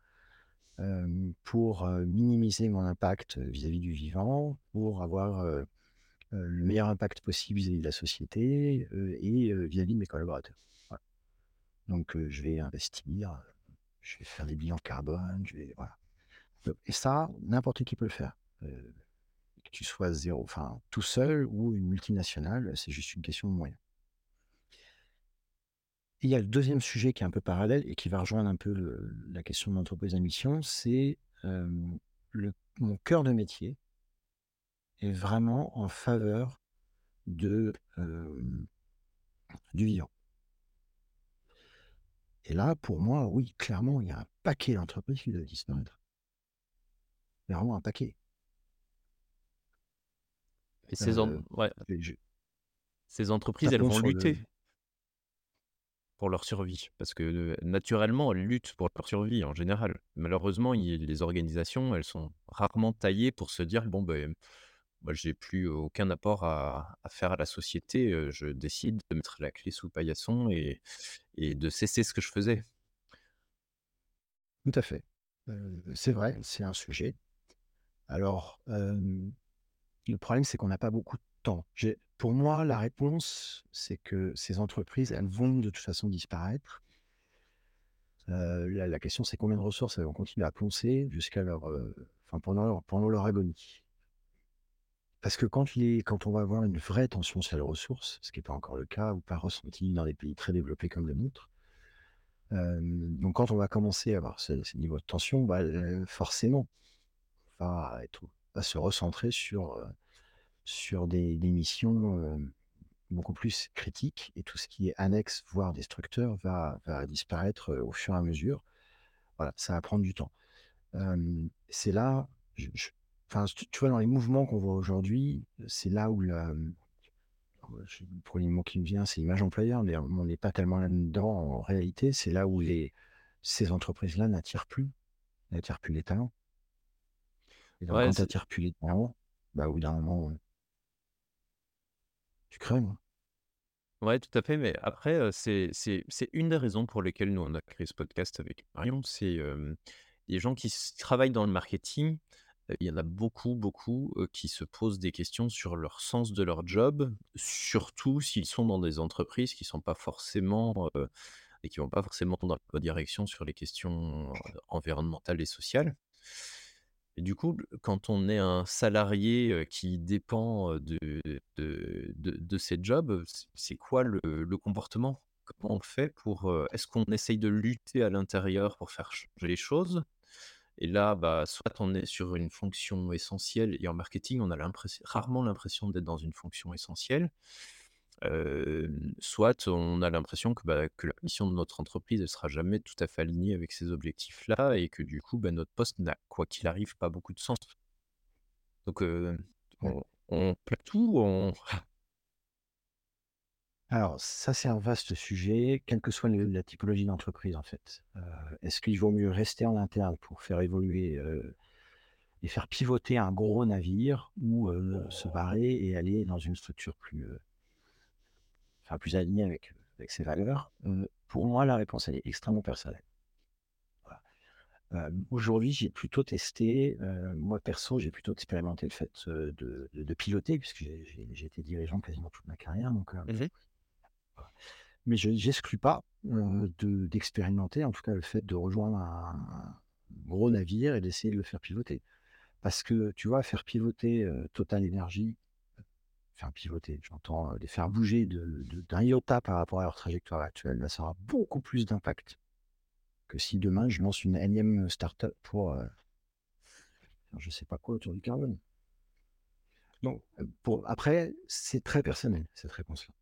pour, minimiser mon impact, vis-à-vis du vivant, pour avoir, le meilleur impact possible vis-à-vis de la société, et vis-à-vis de mes collaborateurs. Donc je vais investir, je vais faire des bilans carbone, je vais voilà. Et ça, n'importe qui peut le faire. Heu, que tu sois 0 enfin, tout seul ou une multinationale, c'est juste une question de moyens. Il y a le deuxième sujet qui est un peu parallèle et qui va rejoindre un peu la question de l'entreprise à mission, c'est, mon cœur de métier est vraiment en faveur de, du vivant. Et là, pour moi, oui, clairement, il y a un paquet d'entreprises qui doivent disparaître. Vraiment un paquet. Et ces en Heu, ouais, et je ces ça entreprises, elles vont lutter le pour leur survie parce que, heu, naturellement, elles luttent pour leur survie en général. Malheureusement, les organisations, elles sont rarement taillées pour se dire: «Bon, beh, moi, j'ai plus aucun apport à à faire à la société, heu, je décide de mettre la clé sous le paillasson et et de cesser ce que je faisais». tout à fait. C'est vrai, c'est un sujet. Alors, le problème, c'est qu'on n'a pas beaucoup de temps. Pour moi, la réponse, c'est que ces entreprises, elles vont de toute façon disparaître. Heu, la question, c'est combien de ressources elles vont continuer à poncer jusqu'à leur, enfin, pendant leur agonie. Parce que quand on va avoir une vraie tension sur les ressources, ce qui est pas encore le cas ou pas ressenti dans des pays très développés comme le nôtre, hem, donc quand on va commencer à avoir ce ces niveaux de tension, bah, forcément, on va être va se recentrer sur, heu, sur des missions, hem, beaucoup plus critiques et tout ce qui est annexe, voire destructeur, va disparaître, heu, au fur et à mesure. Voilà, ça va prendre du temps. C'est là, tu vois, dans les mouvements qu'on voit aujourd'hui, c'est là où la, mmh, je le 1 mot qui me vient, c'est image employeur, mais on n'est pas tellement là-dedans en réalité. C'est là où les ces entreprises-là n'attirent plus, n'attirent plus les talents et donc Ouais, quand c'est attires plus les talents, bah, au bout d'un moment, tu crèves, hein. ouais, tout à fait, mais après, c'est c'est c'est une des raisons pour lesquelles nous, on a créé ce podcast avec Marion. C'est, hem, les gens qui s travaillent dans le marketing, il y en a beaucoup, beaucoup, qui se posent des questions sur leur sens de leur job, surtout s'ils sont dans des entreprises qui sont pas forcément, et qui vont pas forcément dans la bonne direction sur les questions, environnementales et sociales. Du coup, quand on est un salarié, qui dépend, de de de ces jobs, c'est quoi le comportement? Comment on fait pour, est-ce qu'on essaye de lutter à l'intérieur pour faire changer les choses? Et là, bah, soit on est sur une fonction essentielle et en marketing, on a rarement l'impression d'être dans une fonction essentielle. Soit on a l'impression que, bah, que la mission de notre entreprise, elle sera jamais tout à fait alignée avec ces objectifs-là et que du coup, bah, notre poste n'a, quoi qu'il arrive, pas beaucoup de sens. Donc, on on plaque tout, on (laughs) Alors ça, c'est un vaste sujet, quelle que soit le la typologie d'entreprise, en fait. Heu, est-ce qu'il vaut mieux rester en interne pour faire évoluer, et faire pivoter un gros navire ou, se barrer et aller dans une structure plus, enfin plus alignée avec, ses valeurs? Pour moi, la réponse, elle est extrêmement personnelle. Voilà. Aujourd'hui, j'ai plutôt testé, moi perso, j'ai plutôt expérimenté le fait, de de de piloter puisque j'ai été dirigeant quasiment toute ma carrière donc, Mmh mais je n'exclus pas de- d'expérimenter, en tout cas le fait de rejoindre un, un gros navire et d'essayer de le faire pivoter. Parce que, tu vois, faire pivoter Total Energy, faire pivoter, j'entends euh, les faire bouger d'un iota par rapport à leur trajectoire actuelle, bah, ça aura beaucoup plus d'impact que si demain je lance une énième startup pour euh, faire je sais pas quoi autour du carbone. Donc, euh, pour, après, c'est très personnel, très conscient.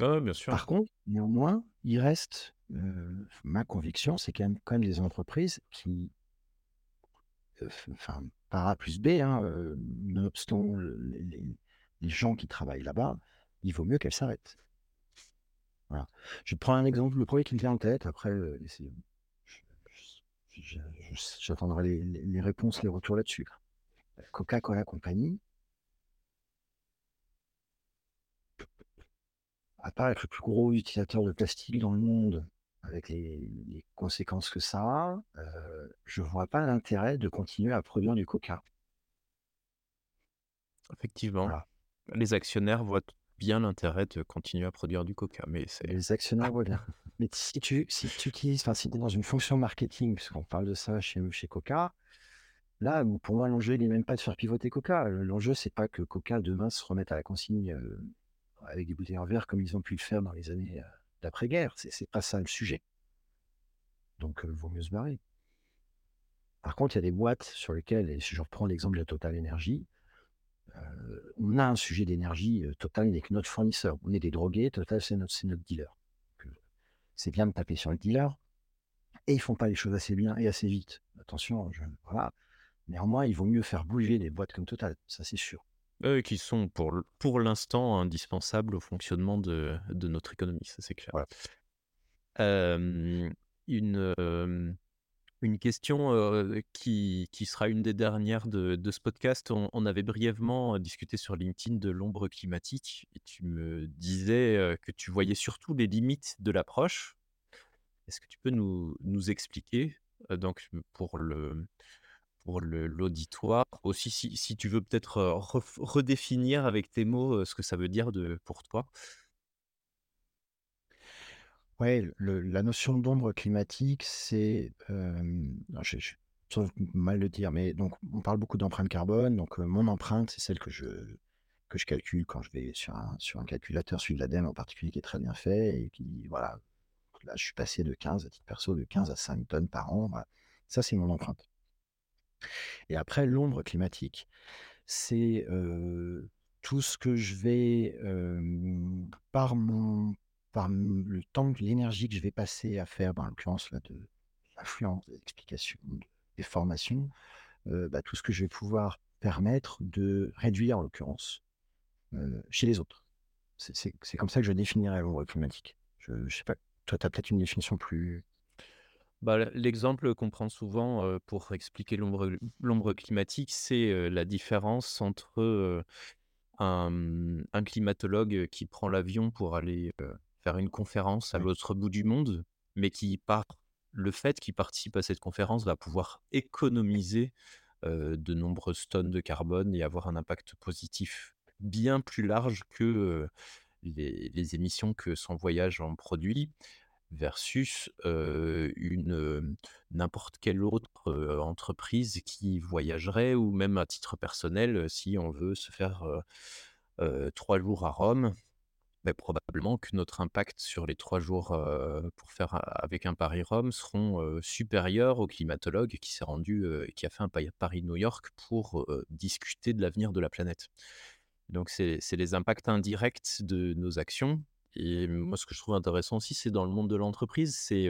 Ah bien sûr. Par contre, néanmoins, il reste, euh, ma conviction, c'est quand même, quand même des entreprises qui, euh, enfin, par A plus B, hein, nonobstant le- les, les- les gens qui travaillent là-bas, il vaut mieux qu'elles s'arrêtent. Voilà. Je prends un exemple, le premier qui me vient en tête, après, euh, j'attendrai les, réponses, les retours là-dessus. Coca-Cola Company, à part être le plus gros utilisateur de plastique dans le monde, avec les, les conséquences que ça a, euh, je vois pas l'intérêt de continuer à produire du coca. Effectivement. Voilà. Les actionnaires voient bien l'intérêt de continuer à produire du coca, mais Les actionnaires voient bien. Mais si tu, si tu utilises, enfin, si tu es dans une fonction marketing, puisqu'on parle de ça chez, chez Coca, là, pour moi, l'enjeu, il n'est même pas de faire pivoter Coca. L'enjeu, c'est pas que Coca demain se remette à la consigne euh, avec des bouteilles en verre comme ils ont pu le faire dans les années euh, d'après-guerre. C'est pas ça le sujet. Donc, il vaut mieux se barrer. Par contre, il y a des boîtes sur lesquelles, et si je reprends l'exemple de la Total Energy, euh, on a un sujet d'énergie. euh, Total n'est que notre fournisseur. On est des drogués, Total, c'est notre, c'est notre dealer. C'est bien de taper sur le dealer. Et ils font pas les choses assez bien et assez vite. Attention, je, voilà. Néanmoins, il vaut mieux faire bouger des boîtes comme Total, ça c'est sûr. eux qui sont pour, pour l'instant indispensables au fonctionnement de, de notre économie, ça c'est clair. Voilà. Euh, une, euh, une question qui, qui sera une des dernières de, ce podcast. On, avait brièvement discuté sur LinkedIn de l'ombre climatique et tu me disais que tu voyais surtout les limites de l'approche. Est-ce que tu peux nous, nous expliquer, donc pour le pour l'auditoire, aussi si, si tu veux peut-être redéfinir avec tes mots ce que ça veut dire de, pour toi? Le- la notion d'ombre climatique, c'est, euh, je, je trouve mal le dire, mais donc on parle beaucoup d'empreinte carbone. Donc mon empreinte, c'est celle que je que je calcule quand je vais sur un sur un calculateur, celui de l'ADEME en particulier, qui est très bien fait et qui voilà. Là, je suis passé de 15 à titre perso de 15 à 5 tonnes par an. voilà. Ça, c'est mon empreinte. Et après, l'ombre climatique, c'est tout ce que je vais, par mon, par le temps, l'énergie que je vais passer à faire, ben, en l'occurrence, là, de l'influence, des des formations, euh, bah, tout ce que je vais pouvoir permettre de réduire, en l'occurrence, euh, chez les autres. C'est comme ça que je définirais l'ombre climatique. Je, je sais pas, toi, tu as peut-être une définition plus... Bah, l'exemple qu'on prend souvent euh, pour expliquer l'ombre climatique, c'est la différence entre un, climatologue qui prend l'avion pour aller faire une conférence à l'autre bout du monde, mais qui, par le fait qu'il participe à cette conférence, va pouvoir économiser euh, de nombreuses tonnes de carbone et avoir un impact positif bien plus large que euh, les, les émissions que son voyage en produit versus euh, une n'importe quelle autre entreprise qui voyagerait ou même à titre personnel si on veut se faire trois jours à Rome ben, probablement que notre impact sur les trois jours pour faire avec un Paris-Rome seront supérieurs au climatologue qui s'est rendu, euh, qui a fait un Pa- Paris-New York pour discuter de l'avenir de la planète. Donc, c'est les impacts indirects de nos actions. Et moi, ce que je trouve intéressant aussi, c'est dans le monde de l'entreprise, c'est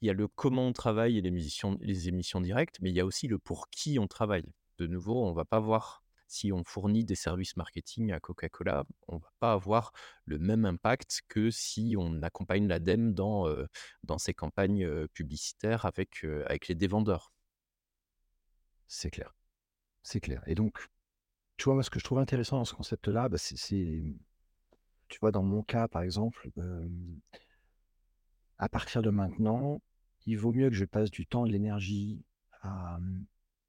il y a le comment on travaille et les émissions, les émissions directes, mais il y a aussi le pour qui on travaille. De nouveau, on va pas voir si on fournit des services marketing à Coca-Cola, on va pas avoir le même impact que si on accompagne l'ADEME dans, dans ses campagnes publicitaires avec, avec les dévendeurs. C'est clair. C'est clair. Et donc, tu vois, moi, ce que je trouve intéressant dans ce concept-là, bah, c'est, tu vois, dans mon cas, par exemple, à partir de maintenant, il vaut mieux que je passe du temps, de l'énergie à,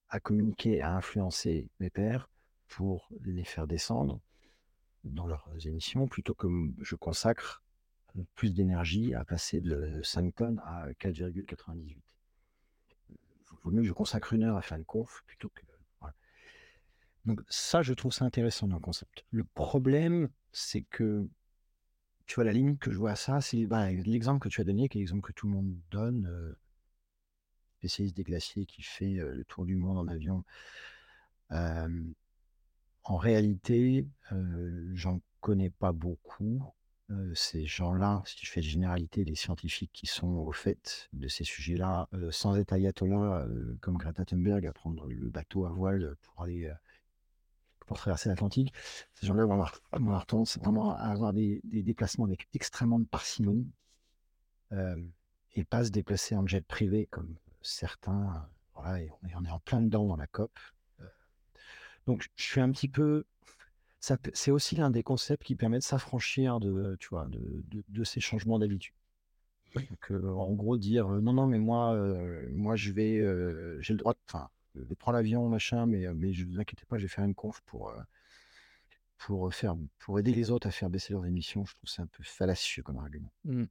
à communiquer, à influencer mes pairs pour les faire descendre dans leurs émissions, plutôt que je consacre plus d'énergie à passer de 5 tonnes à 4,98. Il vaut mieux que je consacre une heure à faire une conf plutôt que. Donc, ça, je trouve ça intéressant dans le concept. Le problème, c'est que, tu vois, la limite que je vois à ça, c'est bah, l'exemple que tu as donné, qui est l'exemple que tout le monde donne. Euh, spécialiste des glaciers qui fait euh, le tour du monde en avion. Euh, en réalité, j'en connais pas beaucoup. Ces gens-là, si je fais de généralité, les scientifiques qui sont au fait de ces sujets-là, sans être ayatollah comme Greta Thunberg à prendre le bateau à voile pour aller pour traverser l'Atlantique, ces gens-là vont avoir, tendance à avoir des, déplacements avec extrêmement de parcimonie et pas se déplacer en jet privé comme certains. voilà, et on est en plein dedans dans la COP. Donc je suis un petit peu c'est aussi l'un des concepts qui permet de s'affranchir de, tu vois, de, de- de ces changements d'habitude. Donc, euh, en gros, dire euh, non, non, mais moi, euh, moi, je vais, euh, j'ai le droit de, enfin, de prendre l'avion, machin, mais, mais je vous inquiétez pas, je vais faire une conf pour, pour faire, pour aider les autres à faire baisser leurs émissions. Je trouve ça un peu fallacieux comme argument. Mmh.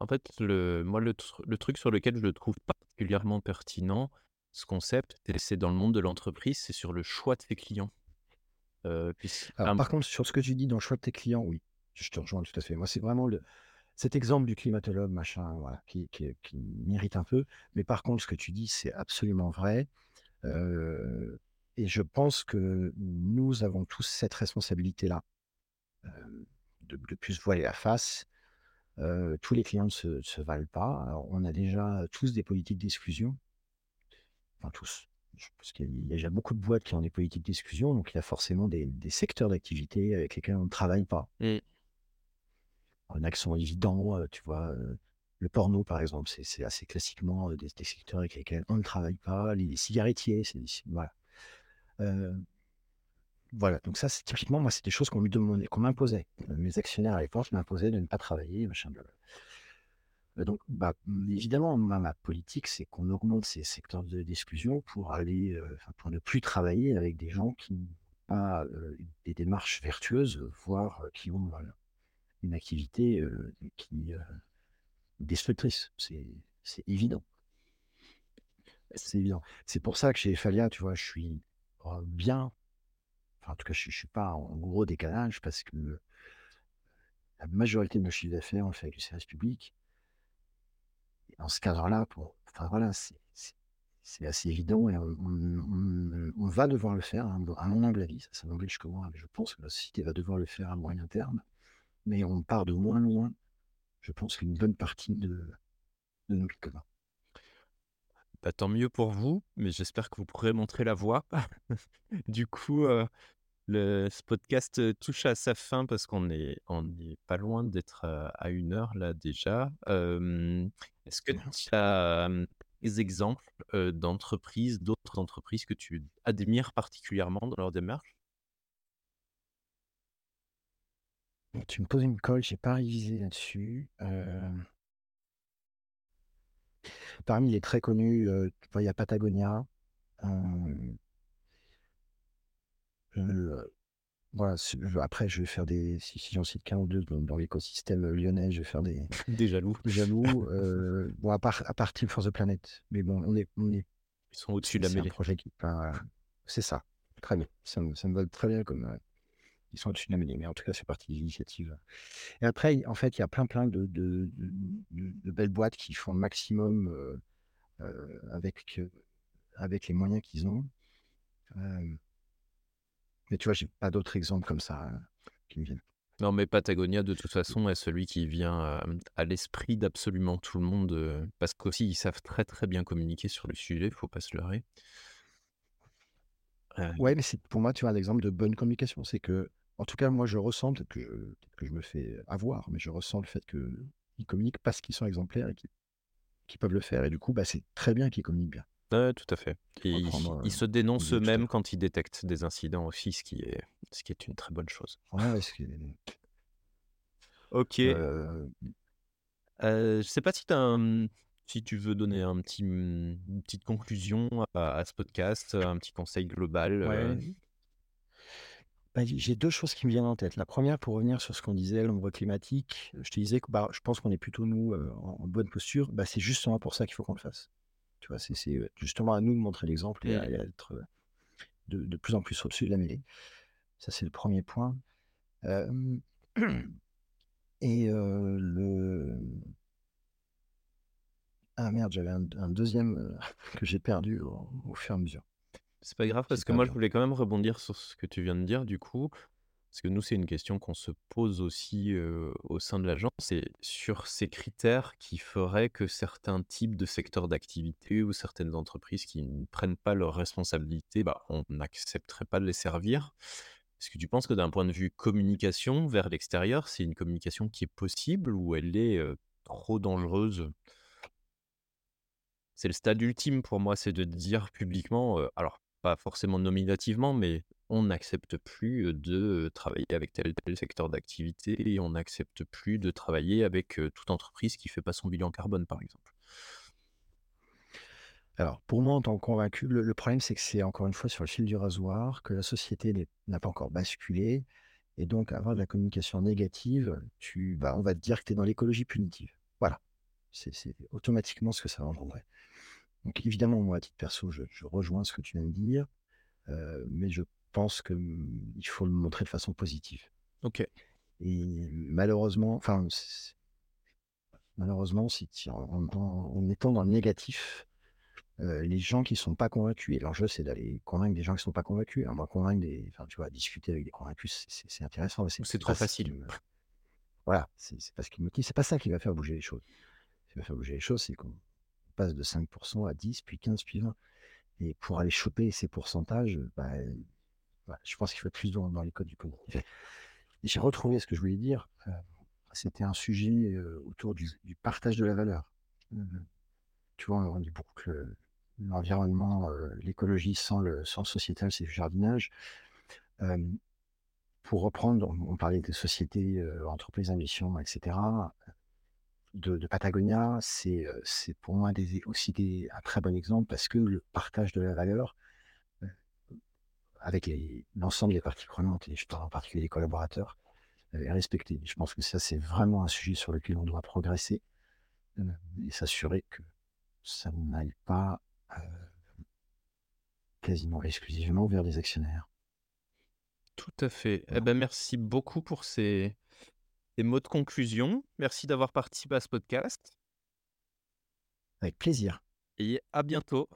En fait, le, moi, le, tr- le truc sur lequel je le trouve particulièrement pertinent, ce concept, c'est dans le monde de l'entreprise, c'est sur le choix de ses clients. Euh, puisque- Alors, un- par contre, sur ce que tu dis dans le choix de tes clients, oui, je te rejoins tout à fait. Moi, c'est vraiment le, cet exemple du climatologue, machin, voilà, qui, qui, qui m'irrite un peu. Mais par contre, ce que tu dis, c'est absolument vrai. Euh, et je pense que nous avons tous cette responsabilité-là euh, de, de plus voiler la face. Tous les clients ne se, se valent pas. Alors, on a déjà tous des politiques d'exclusion. Enfin, tous. Je pense qu'il y a déjà beaucoup de boîtes qui ont des politiques d'exclusion, donc il y a forcément des, des secteurs d'activité avec lesquels on ne travaille pas. Mm. Il y en a qui sont évidents, euh, tu vois. euh, le porno, par exemple, c'est assez classiquement euh, des, des secteurs avec lesquels on ne travaille pas. Les cigarettiers, c'est voilà. Euh, voilà, donc ça, c'est typiquement, moi, c'est des choses qu'on me demandait, qu'on m'imposait. Mes actionnaires à l'époque m'imposaient de ne pas travailler, machin, blablabla. Donc, bah, mm, évidemment, ma, ma politique, c'est qu'on augmente ces secteurs de- d'exclusion pour aller, euh, pour ne plus travailler avec des gens qui n'ont pas euh, des démarches vertueuses, voire euh, qui ont une activité qui destructrice. C'est c'est évident. C'est évident. C'est pour ça que chez Falia, tu vois, je suis euh, bien. Enfin, en tout cas, je ne suis pas en gros décalage parce que la majorité de nos chiffres d'affaires, on le fait avec du service public. Dans ce cadre-là, enfin voilà, c'est assez évident et on, va devoir le faire, à mon humble avis. Ça, ça n'engage que moi, mais je pense que la société va devoir le faire à moyen terme. Mais on part de moins loin, je pense qu'une bonne partie de, de nos communs. Bah, tant mieux pour vous, mais j'espère que vous pourrez montrer la voie. (laughs) Du coup, euh, le, ce podcast touche à sa fin parce qu'on est, on est pas loin d'être à une heure là déjà. Euh, Est-ce que tu as des exemples euh, d'entreprises, d'autres entreprises que tu admires particulièrement dans leur démarche? Tu me poses une colle, j'ai pas révisé là-dessus. Euh, Parmi les très connus, tu vois, il y a Patagonia. euh, euh, voilà, c'est- après, je vais faire des. Si, si j'en cite qu'un ou deux dans, l'écosystème lyonnais, je vais faire des, (laughs) Des jaloux. des jaloux. euh, bon, à part, à part Team for the Planet. Mais bon, on est, on est, Ils sont au-dessus de c'est la un mêlée. projet qui. enfin, c'est ça. Très bien. Ça me, ça me va très bien comme. euh, ils sont au-dessus de la mêlée, mais en tout cas, c'est partie de l'initiative. Et après, en fait, il y a plein, plein de, de, de- de- de belles boîtes qui font le maximum euh, euh, avec, euh, avec les moyens qu'ils ont. Mais tu vois, j'ai pas d'autres exemples comme ça euh, qui me viennent. Non, mais Patagonia, de toute façon, est celui qui vient à l'esprit d'absolument tout le monde, euh, parce qu'aussi, ils savent très très bien communiquer sur le sujet, faut pas se leurrer. Euh, Ouais, mais c'est pour moi, tu vois, un exemple de bonne communication. C'est que, en tout cas, moi, je ressens, peut-être que, je me fais avoir, mais je ressens le fait qu'ils communiquent parce qu'ils sont exemplaires et qu'ils qu'ils peuvent le faire. Et du coup, bah, c'est très bien qu'ils communiquent bien. Ouais, tout à fait. Et ils, euh, ils se dénoncent eux-mêmes quand ils détectent des incidents aussi, ce qui est, ce qui est une très bonne chose. Ouais, Ok. euh, Euh, je sais pas si, un- si tu veux donner un petit, une petite conclusion à, à ce podcast, un petit conseil global. ouais. Bah, j'ai 2 choses qui me viennent en tête. La première, pour revenir sur ce qu'on disait, l'ombre climatique, je te disais que, bah, je pense qu'on est plutôt nous, en bonne posture. Bah, c'est justement pour ça qu'il faut qu'on le fasse. Tu vois? C'est heu, justement à nous de montrer l'exemple et Mmh. et à être, heu, de de plus en plus au-dessus de la mêlée. Ça, c'est le premier point. (clears throat) Et le ah merde, j'avais un un 2 (laughs) que j'ai perdu au au fur et à mesure. C'est pas grave parce que moi, je voulais quand même rebondir sur ce que tu viens de dire du coup, parce que nous, c'est une question qu'on se pose aussi, au sein de l'agence. C'est sur ces critères qui feraient que certains types de secteurs d'activité ou certaines entreprises qui ne prennent pas leurs responsabilités, bah, on n'accepterait pas de les servir. Est-ce que tu penses que d'un point de vue communication vers l'extérieur, c'est une communication qui est possible ou elle est, trop dangereuse? C'est le stade ultime pour moi, c'est de dire publiquement, alors pas forcément nominativement, mais on n'accepte plus, de, travailler avec tel tel secteur d'activité et on n'accepte plus de travailler avec, toute entreprise qui fait pas son bilan carbone, par exemple. Alors, pour moi, en tant que convaincu, le le problème, c'est que c'est encore une fois sur le fil du rasoir, que la société n'a pas encore basculé et donc avoir de la communication négative, tu bah, on va te dire que tu es dans l'écologie punitive. Voilà, c'est automatiquement ce que ça va engendrer. Donc évidemment, moi, à titre perso, je je rejoins ce que tu viens de dire, mais je pense que, mmh, faut le montrer de façon positive OK. et malheureusement, enfin, malheureusement, si en en en en étant dans le négatif, Heu, les gens qui sont pas convaincus et l'enjeu, c'est d'aller convaincre des gens qui sont pas convaincus, hein. Moi, convaincre des enfin, tu vois, discuter avec des convaincus, c'est intéressant, c'est trop facile? me voilà, c'est c'est pas ce qui me motive, c'est pas ça qui va faire bouger les choses. Ce qui va faire bouger les choses, c'est qu'on passe de 5 à 10, puis 15, puis 20 et pour aller choper ces pourcentages, bah, je pense qu'il faut plus dans les codes du cognitif. Et j'ai retrouvé ce que je voulais dire, heu, c'était un sujet, heu, autour du partage de la valeur. Mmh Tu vois, on dit beaucoup que le l'environnement, heu, l'écologie sans le sans le sociétal, c'est du jardinage. Pour reprendre, on parlait des sociétés, entreprises à mission et cetera. De Patagonia, c'est, pour moi aussi un très bon exemple parce que le partage de la valeur, avec les l'ensemble des parties prenantes et je parle en particulier des collaborateurs, heu, est respecté. Je pense que ça, c'est vraiment un sujet sur lequel on doit progresser, heu, et s'assurer que ça n'aille pas, heu, quasiment exclusivement vers des actionnaires. Tout à fait. Eh ben, merci beaucoup pour ces ces mots de conclusion. Merci d'avoir participé à ce podcast Avec plaisir. et à bientôt.